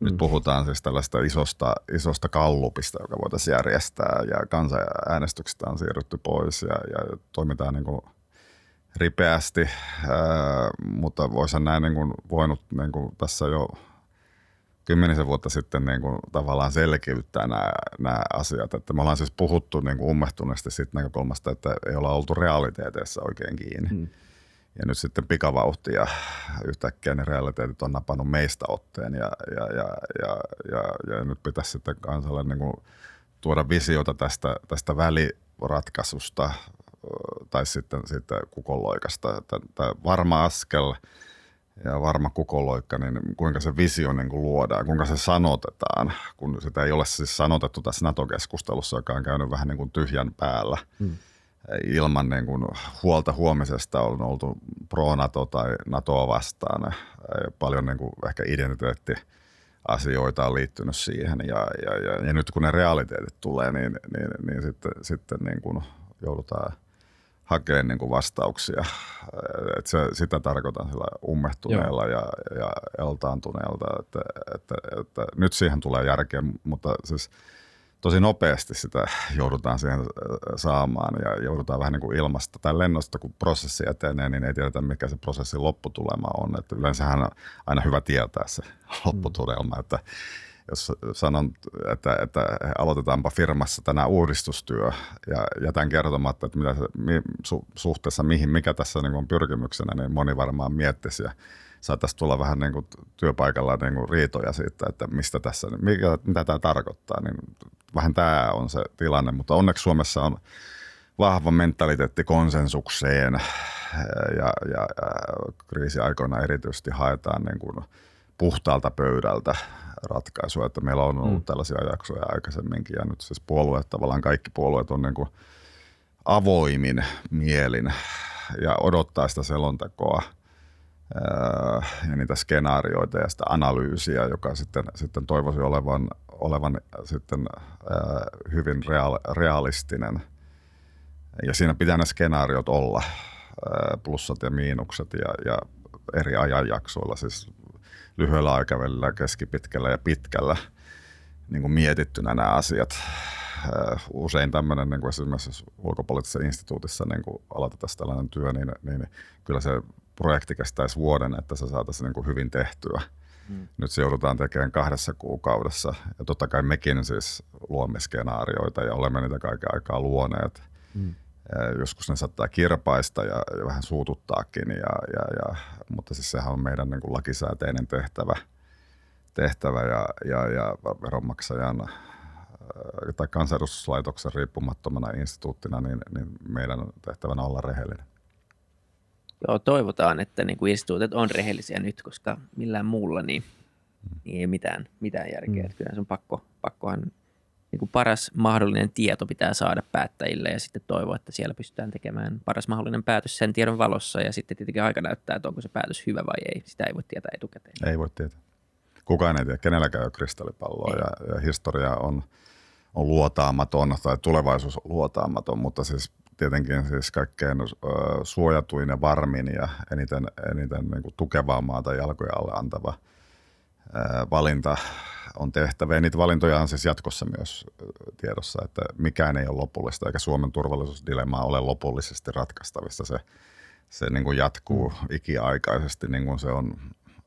Nyt mm. puhutaan siis tällaista isosta, isosta kallupista, joka voitaisiin järjestää ja kansanäänestyksestä on siirrytty pois ja, ja toimitaan niin kuin – ripeästi, ää, mutta voisin näin niin kuin voinut niin kuin tässä jo kymmenisen vuotta sitten niin kuin tavallaan selkiyttää nämä, nämä asiat. Että me ollaan siis puhuttu niin kuin ummehtuneesti siitä näkökulmasta, että ei olla oltu realiteeteissa oikein kiinni. Hmm. Ja nyt sitten pikavauhtia yhtäkkiä ne realiteetit on napannut meistä otteen ja, ja, ja, ja, ja, ja nyt pitäisi sitten kansalle niin kuin tuoda visiota tästä, tästä väliratkaisusta, tai sitten, sitten kukonloikasta. Tämä varma askel ja varma kukonloikka, niin kuinka se visio niin kuin luodaan, kuinka se sanotetaan, kun sitä ei ole siis sanotettu tässä NATO-keskustelussa, joka on käynyt vähän niin kuin tyhjän päällä. Hmm. Ilman niin kuin huolta huomisesta on oltu pro-NATO tai NATOa vastaan. Paljon niin kuin ehkä identiteetti asioita on liittynyt siihen ja, ja, ja, ja nyt kun ne realiteetit tulee, niin, niin, niin sitten, sitten niin kuin joudutaan – hakea niin kuin vastauksia. Et se, sitä tarkoitan sillä ummehtuneella ja, ja eltaantuneelta, että, että, että nyt siihen tulee järkeä, mutta siis tosi nopeasti sitä joudutaan siihen saamaan ja joudutaan vähän niin kuin ilmasta tai lennosta, kun prosessi etenee, niin ei tiedetä mikä se prosessin lopputulema on. Että yleensähän on aina hyvä tietää se lopputulema, että jos sanon, että, että aloitetaanpa firmassa tänään uudistustyö ja jätän kertomatta, että mitä mi, su, suhteessa mihin, mikä tässä niin on pyrkimyksenä, niin moni varmaan miettisi ja saataisiin tulla vähän niin kuin työpaikalla niin kuin riitoja siitä, että mistä tässä, mikä, mitä tämä tarkoittaa, niin vähän tämä on se tilanne, mutta onneksi Suomessa on vahva mentaliteetti konsensukseen ja, ja, ja kriisiaikoina erityisesti haetaan niin kuin puhtaalta pöydältä ratkaisua, että meillä on ollut mm. tällaisia jaksoja aikaisemminkin ja nyt siis puolueet, tavallaan kaikki puolueet on niin kuin avoimin mielin ja odottaa sitä selontekoa ja niitä skenaarioita ja sitä analyysiä, joka sitten, sitten toivoisi olevan, olevan sitten hyvin real, realistinen. Ja siinä pitää ne skenaariot olla, plussat ja miinukset ja, ja eri ajanjaksoilla, siis lyhyellä aikavälillä, keskipitkällä ja pitkällä niin kuin mietittynä nämä asiat. Äh, usein tämmöinen niin kuin esimerkiksi ulkopoliittisessa instituutissa niin kuin aloitetaan tällainen työ, niin, niin kyllä se projekti kestäisi vuoden, että se saataisiin niin kuin hyvin tehtyä. Mm. Nyt se joudutaan tekemään kahdessa kuukaudessa. Ja totta kai mekin siis luomme skenaarioita ja olemme niitä kaiken aikaa luoneet. Mm. Joskus ne saattaa kirpaista ja, ja vähän suututtaakin, ja, ja, ja, mutta siis sehän on meidän niin kuin lakisääteinen tehtävä, tehtävä ja, ja, ja veronmaksajan tai kansanedustuslaitoksen riippumattomana instituuttina, niin, niin meidän on tehtävänä olla rehellinen. Joo, toivotaan, että niin kuin instituutit on rehellisiä nyt, koska millään muulla niin, niin ei mitään, mitään järkeä. Mm. Kyllä se on pakko, pakkohan niin kuin paras mahdollinen tieto pitää saada päättäjille ja sitten toivoa, että siellä pystytään tekemään paras mahdollinen päätös sen tiedon valossa ja sitten tietenkin aika näyttää, että onko se päätös hyvä vai ei. Sitä ei voi tietää etukäteen. Ei voi tietää. Kukaan ei tiedä, kenelläkään ei ole kristallipalloa ja, ja historia on, on luotaamaton tai tulevaisuus on luotaamaton, mutta siis tietenkin siis kaikkein suojatuin ja varmin ja eniten, eniten niin kuin tukevaa maata jalkoja alle antava valinta on tehtävä. Ja niitä valintoja on siis jatkossa myös tiedossa, että mikään ei ole lopullista, eikä Suomen turvallisuusdilemma ole lopullisesti ratkaistavissa. Se, se niin kuin jatkuu mm. ikiaikaisesti, niin kuin se on,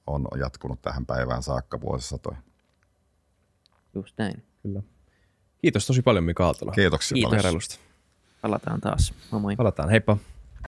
on jatkunut tähän päivään saakka vuosisatoja. Just näin. Kyllä. Kiitos tosi paljon Mika Aaltola. Kiitoksia Kiitos. paljon. Palataan taas. Moi moi. Palataan. Heippa.